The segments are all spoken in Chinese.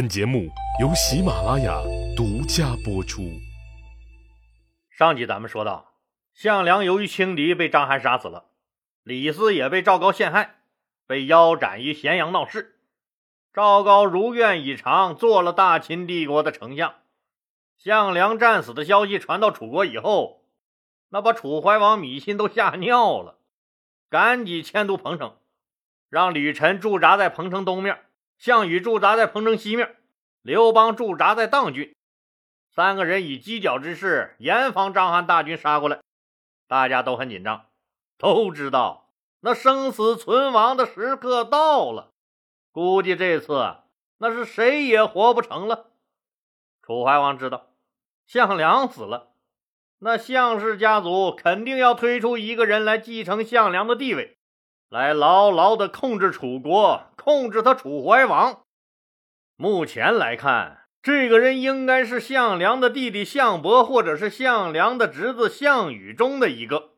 本节目由喜马拉雅独家播出。上集咱们说到，项梁由于轻敌被章邯杀死了，李斯也被赵高陷害，被腰斩于咸阳闹事。赵高如愿以偿，做了大秦帝国的丞相。项梁战死的消息传到楚国以后，那把楚怀王芈心都吓尿了，赶紧迁都彭城，让吕臣驻扎在彭城东面。项羽驻扎在彭城西面，刘邦驻扎在砀郡，三个人以犄角之势严防章邯大军杀过来。大家都很紧张，都知道那生死存亡的时刻到了，估计这次那是谁也活不成了。楚怀王知道项梁死了，那项氏家族肯定要推出一个人来继承项梁的地位。来牢牢地控制楚国，控制他楚怀王。目前来看，这个人应该是项梁的弟弟项伯，或者是项梁的侄子项羽中的一个。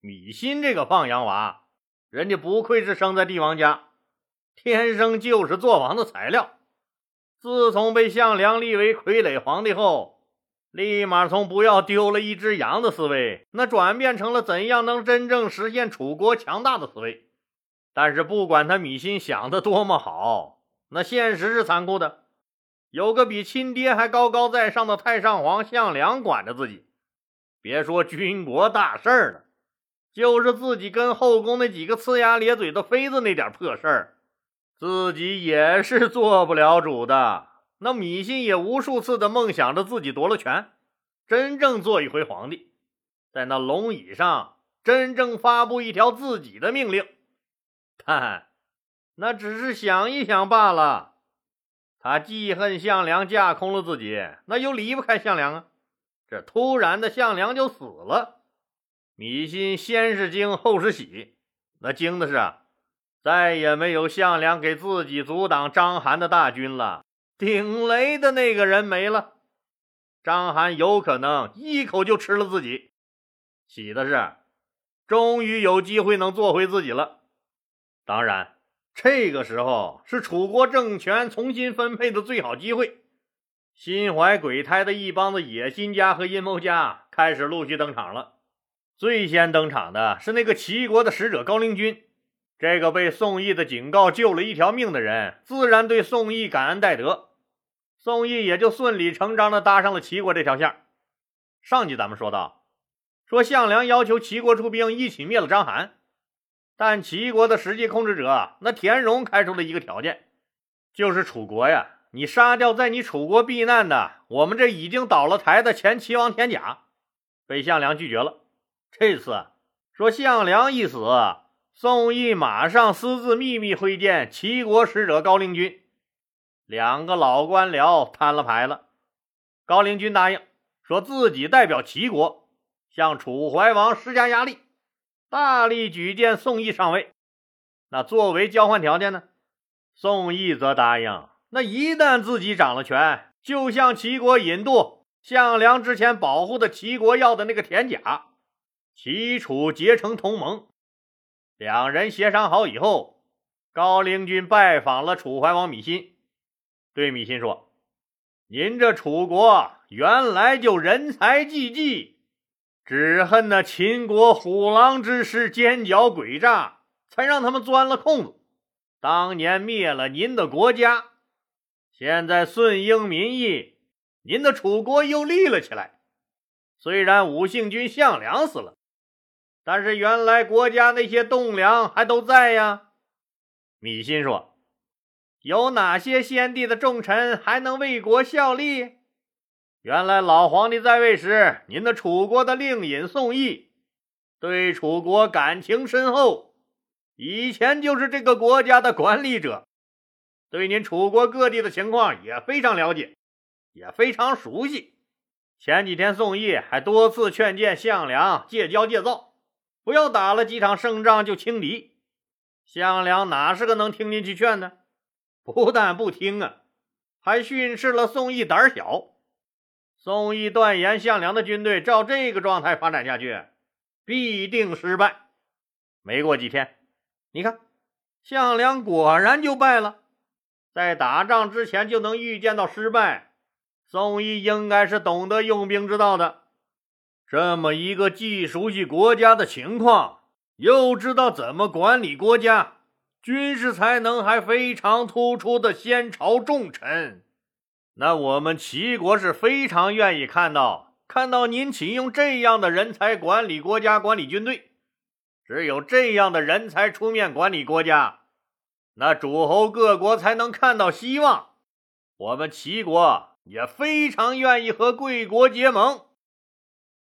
米心这个放羊娃，人家不愧是生在帝王家，天生就是做王的材料。自从被项梁立为傀儡皇帝后，立马从不要丢了一只羊的思维，那转变成了怎样能真正实现楚国强大的思维。但是不管他米心想的多么好，那现实是残酷的。有个比亲爹还高高在上的太上皇项梁管着自己，别说军国大事儿了，就是自己跟后宫那几个呲牙咧嘴的妃子那点破事儿，自己也是做不了主的。那米心也无数次的梦想着自己夺了权，真正做一回皇帝，在那龙椅上真正发布一条自己的命令，但那只是想一想罢了。他记恨项梁架空了自己，那又离不开项梁啊。这突然的项梁就死了，米心先是惊后是喜。那惊的是啊，再也没有项梁给自己阻挡章邯的大军了。顶雷的那个人没了，章邯有可能一口就吃了自己。喜的是，终于有机会能做回自己了。当然，这个时候是楚国政权重新分配的最好机会。心怀鬼胎的一帮子野心家和阴谋家开始陆续登场了。最先登场的是那个齐国的使者高陵君。这个被宋义的警告救了一条命的人，自然对宋义感恩戴德。宋义也就顺理成章地搭上了齐国这条线。上集咱们说到，说项梁要求齐国出兵一起灭了章邯，但齐国的实际控制者那田荣开出了一个条件，就是楚国呀，你杀掉在你楚国避难的我们这已经倒了台的前齐王田甲，被项梁拒绝了。这次说项梁一死，宋义马上私自秘密会见齐国使者高陵君。两个老官僚摊了牌了，高陵君答应说自己代表齐国向楚怀王施加压力，大力举荐宋义上位。那作为交换条件呢？宋义则答应，那一旦自己掌了权，就向齐国引渡项梁之前保护的齐国要的那个田甲，齐楚结成同盟。两人协商好以后，高陵君拜访了楚怀王芈心。对芈心说：“您这楚国原来就人才济济，只恨那秦国虎狼之师奸狡诡诈，才让他们钻了空子。当年灭了您的国家，现在顺应民意，您的楚国又立了起来。虽然武姓君项梁死了，但是原来国家那些栋梁还都在呀。”芈心说。有哪些先帝的重臣还能为国效力？原来老皇帝在位时，您的楚国的令尹宋义对楚国感情深厚，以前就是这个国家的管理者，对您楚国各地的情况也非常了解，也非常熟悉。前几天宋义还多次劝谏项梁戒骄戒躁，不要打了几场胜仗就轻敌。项梁哪是个能听进去劝的？不但不听啊，还训斥了宋义胆小。宋义断言，项梁的军队照这个状态发展下去，必定失败。没过几天，你看，项梁果然就败了。在打仗之前就能预见到失败，宋义应该是懂得用兵之道的。这么一个既熟悉国家的情况，又知道怎么管理国家，军事才能还非常突出的先朝重臣，那我们齐国是非常愿意看到，看到您启用这样的人才管理国家、管理军队。只有这样的人才出面管理国家，那诸侯各国才能看到希望。我们齐国也非常愿意和贵国结盟。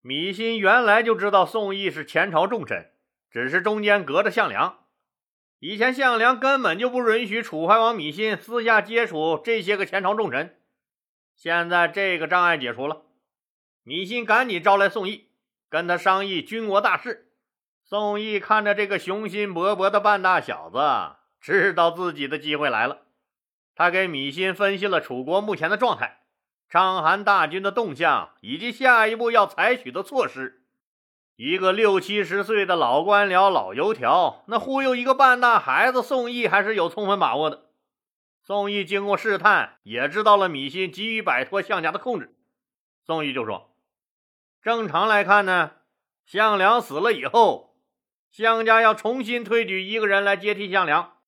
米心原来就知道宋义是前朝重臣，只是中间隔着项梁。以前项梁根本就不允许楚怀王米心私下接触这些个前朝重臣。现在这个障碍解除了，米心赶紧招来宋义，跟他商议军国大事。宋义看着这个雄心勃勃的半大小子，知道自己的机会来了。他给米心分析了楚国目前的状态、章邯大军的动向以及下一步要采取的措施。一个六七十岁的老官僚、老油条，那忽悠一个半大孩子，宋义还是有充分把握的。宋义经过试探，也知道了米心急于摆脱项家的控制。宋义就说：“正常来看呢，项梁死了以后。”项家要重新推举一个人来接替项梁。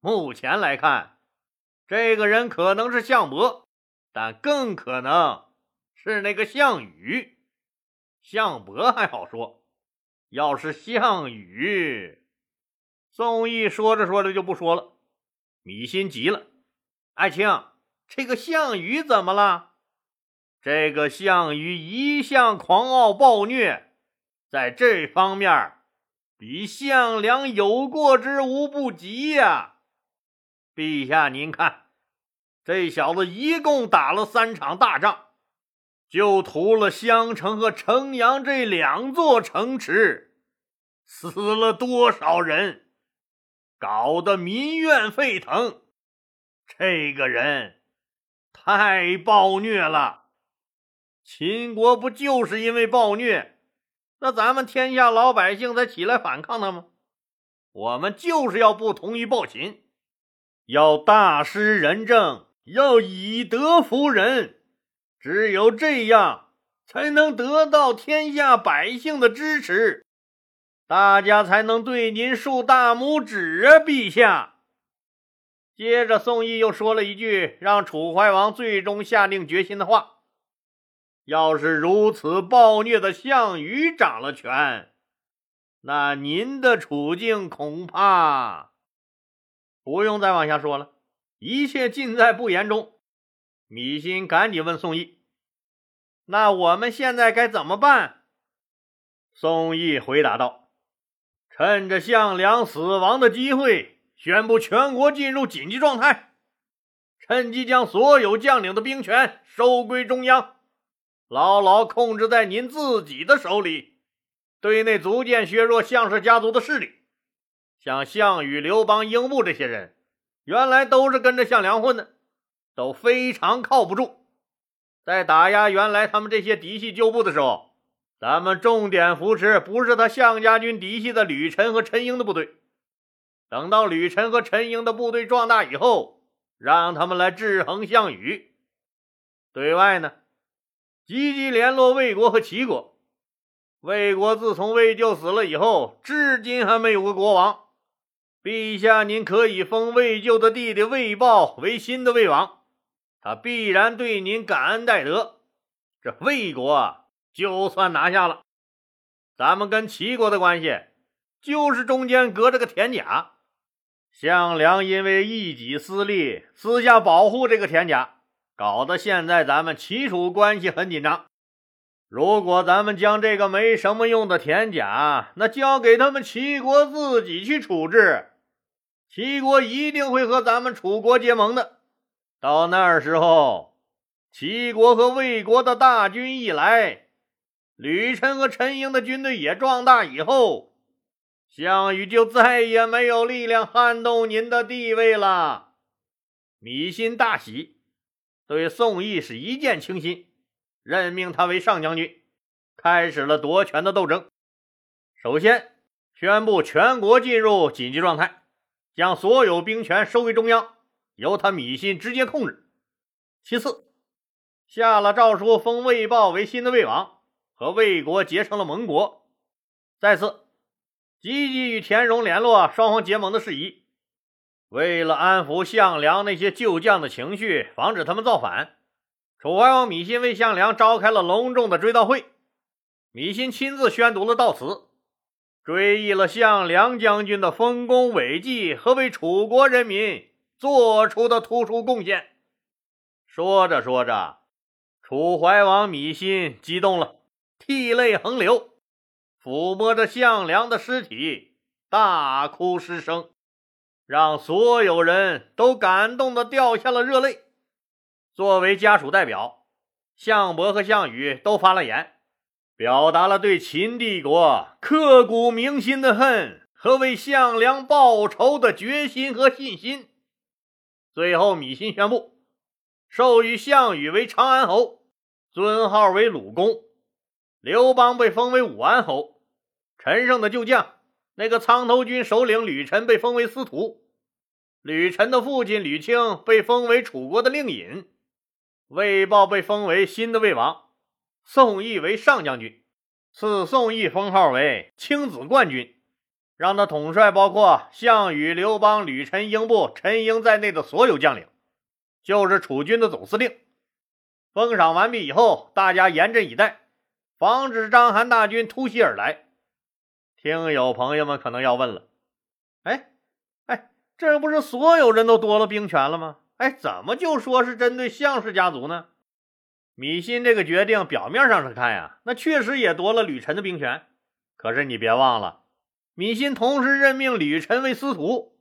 目前来看，这个人可能是项伯，但更可能是那个项羽。项伯还好说，要是项羽，宋义说着说着就不说了。米心急了：“爱卿，这个项羽怎么了？这个项羽一向狂傲暴虐，在这方面……”比项梁有过之无不及呀！陛下，您看，这小子一共打了三场大仗，就屠了襄城和城阳这两座城池，死了多少人，搞得民怨沸腾。这个人太暴虐了，秦国不就是因为暴虐？那咱们天下老百姓才起来反抗他吗？我们就是要不同于暴秦，要大施仁政，要以德服人，只有这样才能得到天下百姓的支持，大家才能对您竖大拇指啊，陛下。接着，宋义又说了一句让楚怀王最终下定决心的话。要是如此暴虐的项羽掌了权，那您的处境恐怕不用再往下说了，一切尽在不言中。米心赶紧问宋义：“那我们现在该怎么办？”宋义回答道：“趁着项梁死亡的机会，宣布全国进入紧急状态，趁机将所有将领的兵权收归中央。”牢牢控制在您自己的手里，对内逐渐削弱项氏家族的势力。像项羽、刘邦、英布这些人，原来都是跟着项梁混的，都非常靠不住。在打压原来他们这些嫡系旧部的时候，咱们重点扶持不是他项家军嫡系的吕臣和陈英的部队。等到吕臣和陈英的部队壮大以后，让他们来制衡项羽。对外呢？积极联络魏国和齐国。魏国自从魏咎死了以后，至今还没有个国王。陛下，您可以封魏咎的弟弟魏豹为新的魏王，他必然对您感恩戴德。这魏国啊就算拿下了，咱们跟齐国的关系就是中间隔着个田甲。项梁因为一己私利，私下保护这个田甲。搞得现在咱们齐楚关系很紧张。如果咱们将这个没什么用的田甲，那交给他们齐国自己去处置，齐国一定会和咱们楚国结盟的。到那时候，齐国和魏国的大军一来，吕臣和陈英的军队也壮大以后，项羽就再也没有力量撼动您的地位了。米心大喜。对宋义是一见倾心，任命他为上将军，开始了夺权的斗争。首先宣布全国进入紧急状态，将所有兵权收归中央，由他米心直接控制。其次，下了诏书封魏豹为新的魏王，和魏国结成了盟国。再次，积极与田荣联络，双方结盟的事宜。为了安抚项梁那些旧将的情绪，防止他们造反，楚怀王芈心为项梁召开了隆重的追悼会。芈心亲自宣读了悼词，追忆了项梁将军的丰功伟绩和为楚国人民做出的突出贡献。说着说着，楚怀王芈心激动了，涕泪横流，抚摸着项梁的尸体，大哭失声。让所有人都感动的掉下了热泪。作为家属代表，项伯和项羽都发了言，表达了对秦帝国刻骨铭心的恨和为项梁报仇的决心和信心。最后，米心宣布授予项羽为长安侯，尊号为鲁公；刘邦被封为武安侯，陈胜的旧将。那个苍头军首领吕臣被封为司徒，吕臣的父亲吕青被封为楚国的令尹，魏豹被封为新的魏王，宋义为上将军，赐宋义封号为青子冠军，让他统帅包括项羽、刘邦、吕臣、英布、陈英在内的所有将领，就是楚军的总司令。封赏完毕以后，大家严阵以待，防止章邯大军突袭而来。听友朋友们可能要问了，哎，哎，这不是所有人都夺了兵权了吗？哎，怎么就说是针对项氏家族呢？米心这个决定表面上是看呀，那确实也夺了吕臣的兵权。可是你别忘了，米心同时任命吕臣为司徒，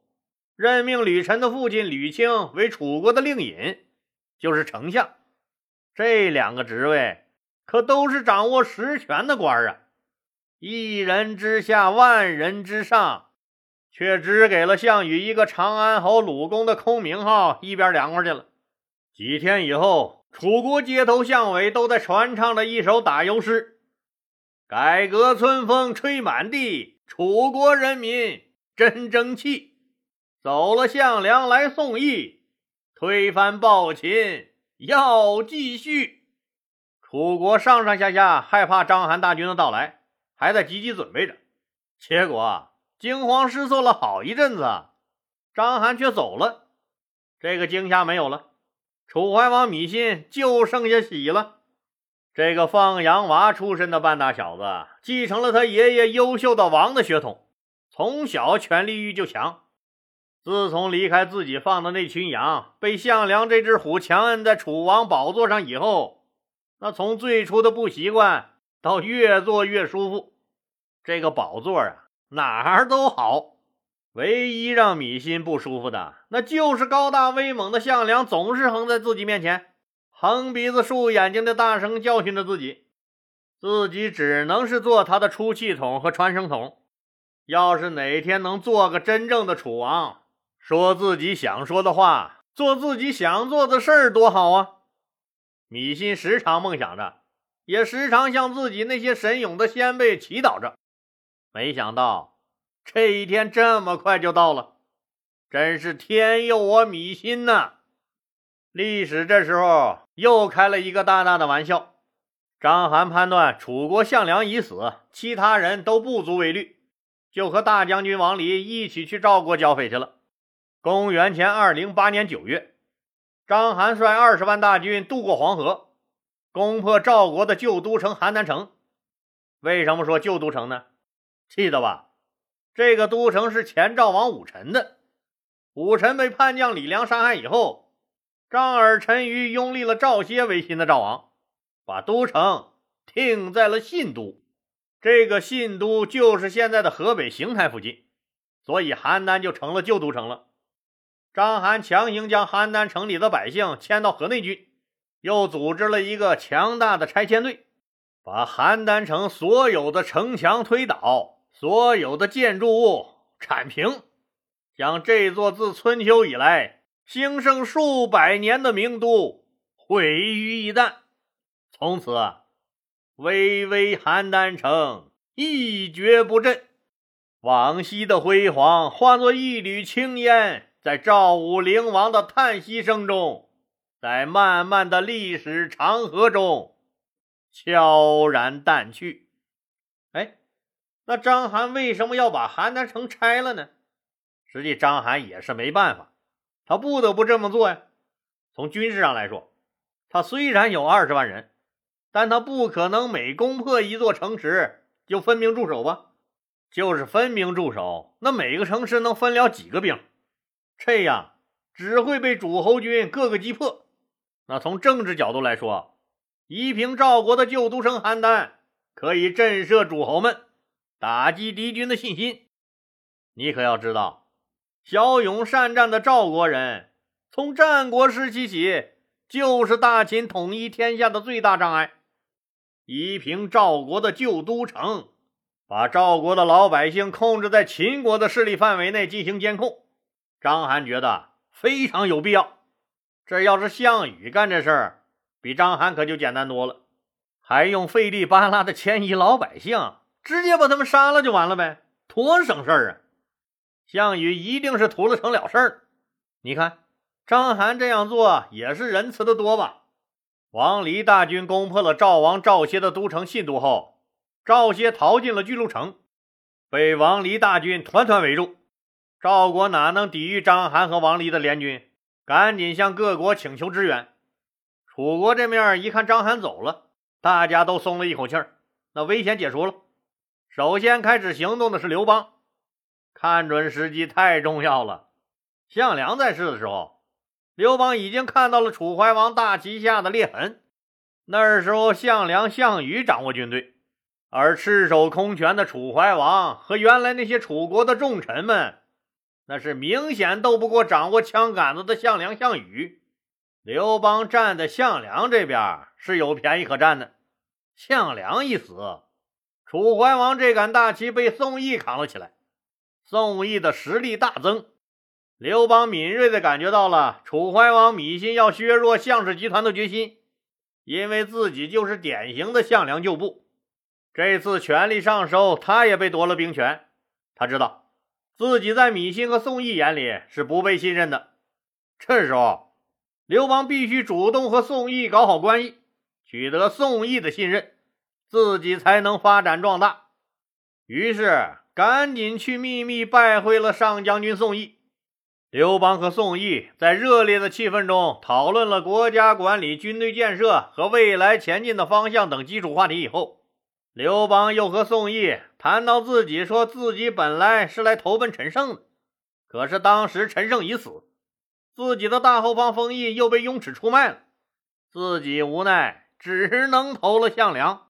任命吕臣的父亲吕青为楚国的令尹，就是丞相。这两个职位可都是掌握实权的官啊。一人之下，万人之上，却只给了项羽一个长安侯鲁公的空名号，一边凉快去了。几天以后，楚国街头巷尾都在传唱着一首打油诗：“改革春风吹满地，楚国人民真争气。走了项梁来送义，推翻暴秦要继续。”楚国上上下下害怕章邯大军的到来。还在积极准备着，结果惊慌失措了好一阵子，章邯却走了。这个惊吓没有了，楚怀王芈信就剩下喜了。这个放羊娃出身的半大小子，继承了他爷爷优秀的王的血统，从小权力欲就强。自从离开自己放的那群羊，被项梁这只虎强摁在楚王宝座上以后，那从最初的不习惯，到越做越舒服。这个宝座啊，哪儿都好，唯一让米心不舒服的，那就是高大威猛的项梁总是横在自己面前，横鼻子竖眼睛的大声教训着自己，自己只能是做他的出气筒和传声筒。要是哪天能做个真正的楚王，说自己想说的话，做自己想做的事儿，多好啊！米心时常梦想着，也时常向自己那些神勇的先辈祈祷着。没想到这一天这么快就到了，真是天佑我米心呐！历史这时候又开了一个大大的玩笑。章邯判断楚国项梁已死，其他人都不足为虑，就和大将军王离一起去赵国剿匪去了。公元前二零八年九月，章邯率二十万大军渡过黄河，攻破赵国的旧都城邯郸城。为什么说旧都城呢？记得吧？这个都城是前赵王武臣的。武臣被叛将李良杀害以后，张耳陈余拥立了赵歇为新的赵王，把都城定在了信都。这个信都就是现在的河北邢台附近，所以邯郸就成了旧都城了。章邯强行将邯郸城里的百姓迁到河内郡，又组织了一个强大的拆迁队，把邯郸城所有的城墙推倒。所有的建筑物铲平，将这座自春秋以来兴盛数百年的名都毁于一旦。从此，巍巍邯郸城一蹶不振，往昔的辉煌化作一缕青烟，在赵武灵王的叹息声中，在漫漫的历史长河中悄然淡去。哎，那章邯为什么要把邯郸城拆了呢？实际章邯也是没办法，他不得不这么做呀。从军事上来说，他虽然有二十万人，但他不可能每攻破一座城池就分兵驻守吧？就是分兵驻守，那每个城市能分了几个兵？这样只会被诸侯军各个击破。那从政治角度来说，夷平赵国的旧都城邯郸可以震慑诸侯们，打击敌军的信心。你可要知道，骁勇善战的赵国人。从战国时期起，就是大秦统一天下的最大障碍。夷平赵国的旧都城，把赵国的老百姓控制在秦国的势力范围内进行监控。章邯觉得非常有必要。这要是项羽干这事儿，比章邯可就简单多了，还用费力巴拉的迁移老百姓，直接把他们杀了就完了呗，多省事儿啊！项羽一定是图了成了事儿。你看。章邯这样做也是仁慈的多吧？王离大军攻破了赵王赵歇的都城信都后，赵歇逃进了巨鹿城，被王离大军团团围住。赵国哪能抵御章邯和王离的联军？赶紧向各国请求支援。楚国这面一看章邯走了，大家都松了一口气儿，那危险解除了。首先开始行动的是刘邦，看准时机太重要了。项梁在世的时候。刘邦已经看到了楚怀王大旗下的裂痕。那时候，项梁、项羽掌握军队，而赤手空拳的楚怀王和原来那些楚国的重臣们，那是明显斗不过掌握枪杆子的项梁、项羽。刘邦站在项梁这边是有便宜可占的。项梁一死，楚怀王这杆大旗被宋义扛了起来，宋义的实力大增。刘邦敏锐地感觉到了楚怀王米心要削弱项氏集团的决心，因为自己就是典型的项梁旧部。这次权力上收，他也被夺了兵权。他知道自己在米心和宋义眼里是不被信任的。这时候，刘邦必须主动和宋义搞好关系，取得宋义的信任，自己才能发展壮大。于是，赶紧去秘密拜会了上将军宋义。刘邦和宋义在热烈的气氛中讨论了国家管理、军队建设和未来前进的方向等基础话题以后，刘邦又和宋义谈到自己说自己本来是来投奔陈胜的，可是当时陈胜已死，自己的大后方封邑又被雍齿出卖了，自己无奈只能投了项梁。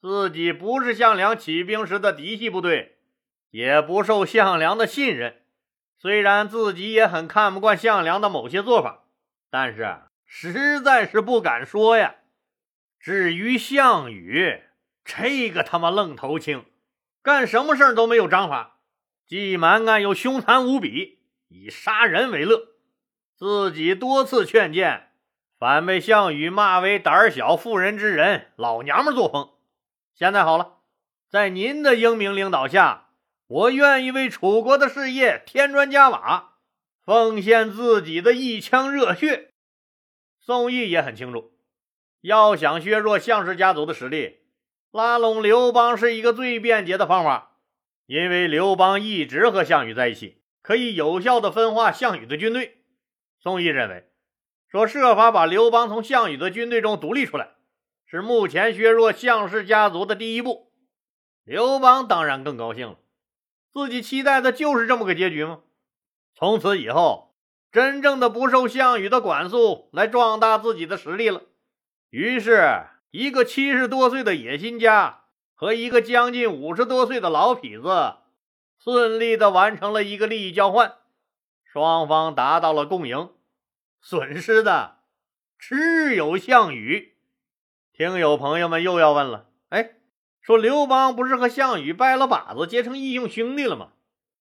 自己不是项梁起兵时的嫡系部队，也不受项梁的信任。虽然自己也很看不惯项梁的某些做法，但是实在是不敢说呀。至于项羽，这个他妈愣头青，干什么事儿都没有章法，既蛮干又凶残无比，以杀人为乐。自己多次劝谏，反被项羽骂为胆小妇人之仁、老娘们作风。现在好了，在您的英明领导下。我愿意为楚国的事业添砖加瓦，奉献自己的一腔热血。宋义也很清楚，要想削弱项氏家族的实力，拉拢刘邦是一个最便捷的方法。因为刘邦一直和项羽在一起，可以有效的分化项羽的军队。宋义认为，说设法把刘邦从项羽的军队中独立出来，是目前削弱项氏家族的第一步。刘邦当然更高兴了。自己期待的就是这么个结局吗？从此以后，真正的不受项羽的管束，来壮大自己的实力了。于是，一个七十多岁的野心家和一个将近五十多岁的老痞子，顺利的完成了一个利益交换，双方达到了共赢，损失的只有项羽。听友朋友们又要问了，哎。说刘邦不是和项羽拜了把子，结成义兄兄弟了吗？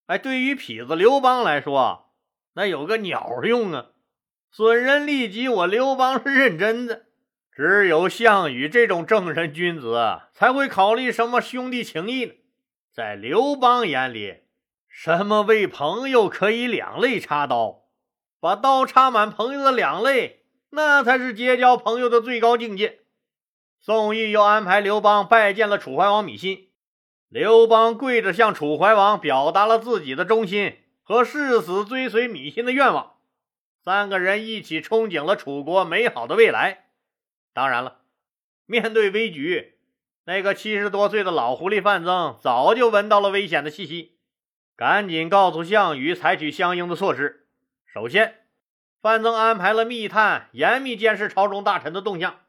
哎，对于痞子刘邦来说，那有个鸟用啊！损人利己，我刘邦是认真的。只有项羽这种正人君子才会考虑什么兄弟情谊呢。在刘邦眼里，什么为朋友可以两肋插刀，把刀插满朋友的两肋，那才是结交朋友的最高境界。宋义又安排刘邦拜见了楚怀王芈心，刘邦跪着向楚怀王表达了自己的忠心和誓死追随芈心的愿望。三个人一起憧憬了楚国美好的未来。当然了，面对危局，那个七十多岁的老狐狸范增早就闻到了危险的气息，赶紧告诉项羽采取相应的措施。首先，范增安排了密探严密监视朝中大臣的动向。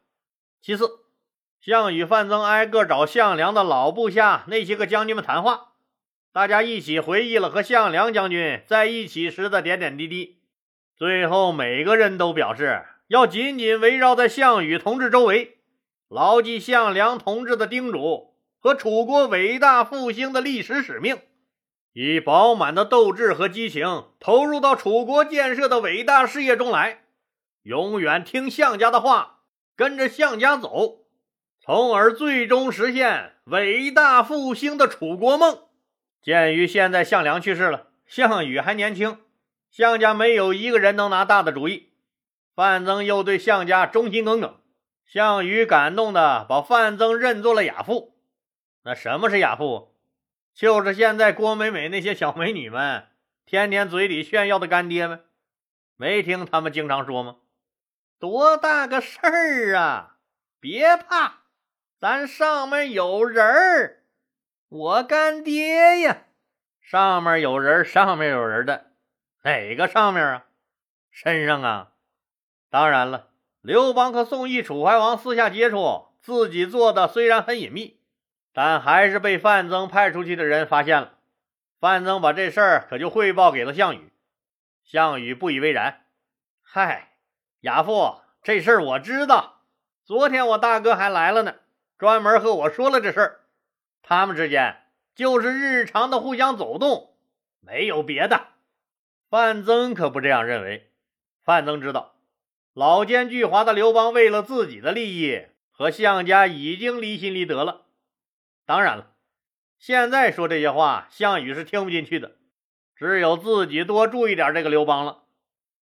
其次，项羽、范增挨个找项梁的老部下那些个将军们谈话，大家一起回忆了和项梁将军在一起时的点点滴滴。最后，每个人都表示要紧紧围绕在项羽同志周围，牢记项梁同志的叮嘱和楚国伟大复兴的历史使命，以饱满的斗志和激情投入到楚国建设的伟大事业中来，永远听项家的话，跟着项家走，从而最终实现伟大复兴的楚国梦。鉴于现在项梁去世了，项羽还年轻。项家没有一个人能拿大的主意，范增又对项家忠心耿耿，项羽感动的把范增认作了亚父。那什么是亚父？就是现在郭美美那些小美女们天天嘴里炫耀的干爹们。没听他们经常说吗？多大个事儿啊！别怕，咱上面有人儿，我干爹呀！上面有人，上面有人的。哪个上面啊？身上啊？当然了，刘邦和宋义、楚怀王私下接触，自己做的虽然很隐秘，但还是被范增派出去的人发现了。范增把这事儿可就汇报给了项羽。项羽不以为然：“嗨，亚父，这事儿我知道。昨天我大哥还来了呢，专门和我说了这事儿。他们之间就是日常的互相走动，没有别的。”范增可不这样认为。范增知道，老奸巨猾的刘邦为了自己的利益，和项家已经离心离德了。当然了，现在说这些话，项羽是听不进去的。只有自己多注意点这个刘邦了。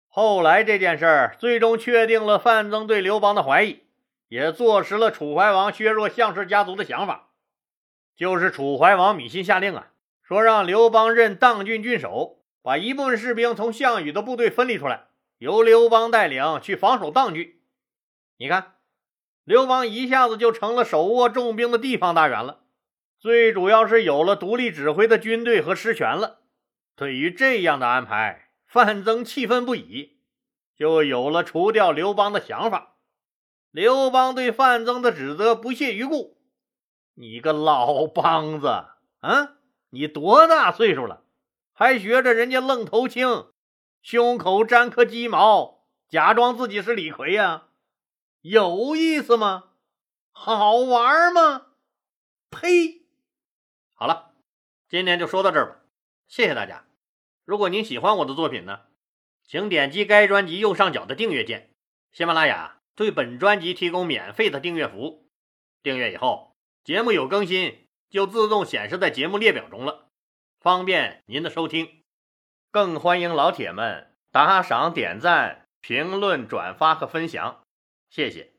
后来这件事儿最终确定了范增对刘邦的怀疑，也坐实了楚怀王削弱项氏家族的想法。就是楚怀王芈心下令啊，说让刘邦任当郡郡守。把一部分士兵从项羽的部队分离出来，由刘邦带领去防守当郡。你看，刘邦一下子就成了手握重兵的地方大员了，最主要是有了独立指挥的军队和实权了。对于这样的安排，范增气愤不已，就有了除掉刘邦的想法。刘邦对范增的指责不屑一顾：“你个老梆子，啊，你多大岁数了？”还学着人家愣头青，胸口粘颗鸡毛，假装自己是李逵呀？有意思吗？好玩吗？呸！好了，今天就说到这儿吧，谢谢大家。如果您喜欢我的作品呢，请点击该专辑右上角的订阅键。喜马拉雅对本专辑提供免费的订阅服务，订阅以后，节目有更新就自动显示在节目列表中了。方便您的收听，更欢迎老铁们打赏、点赞、评论、转发和分享，谢谢。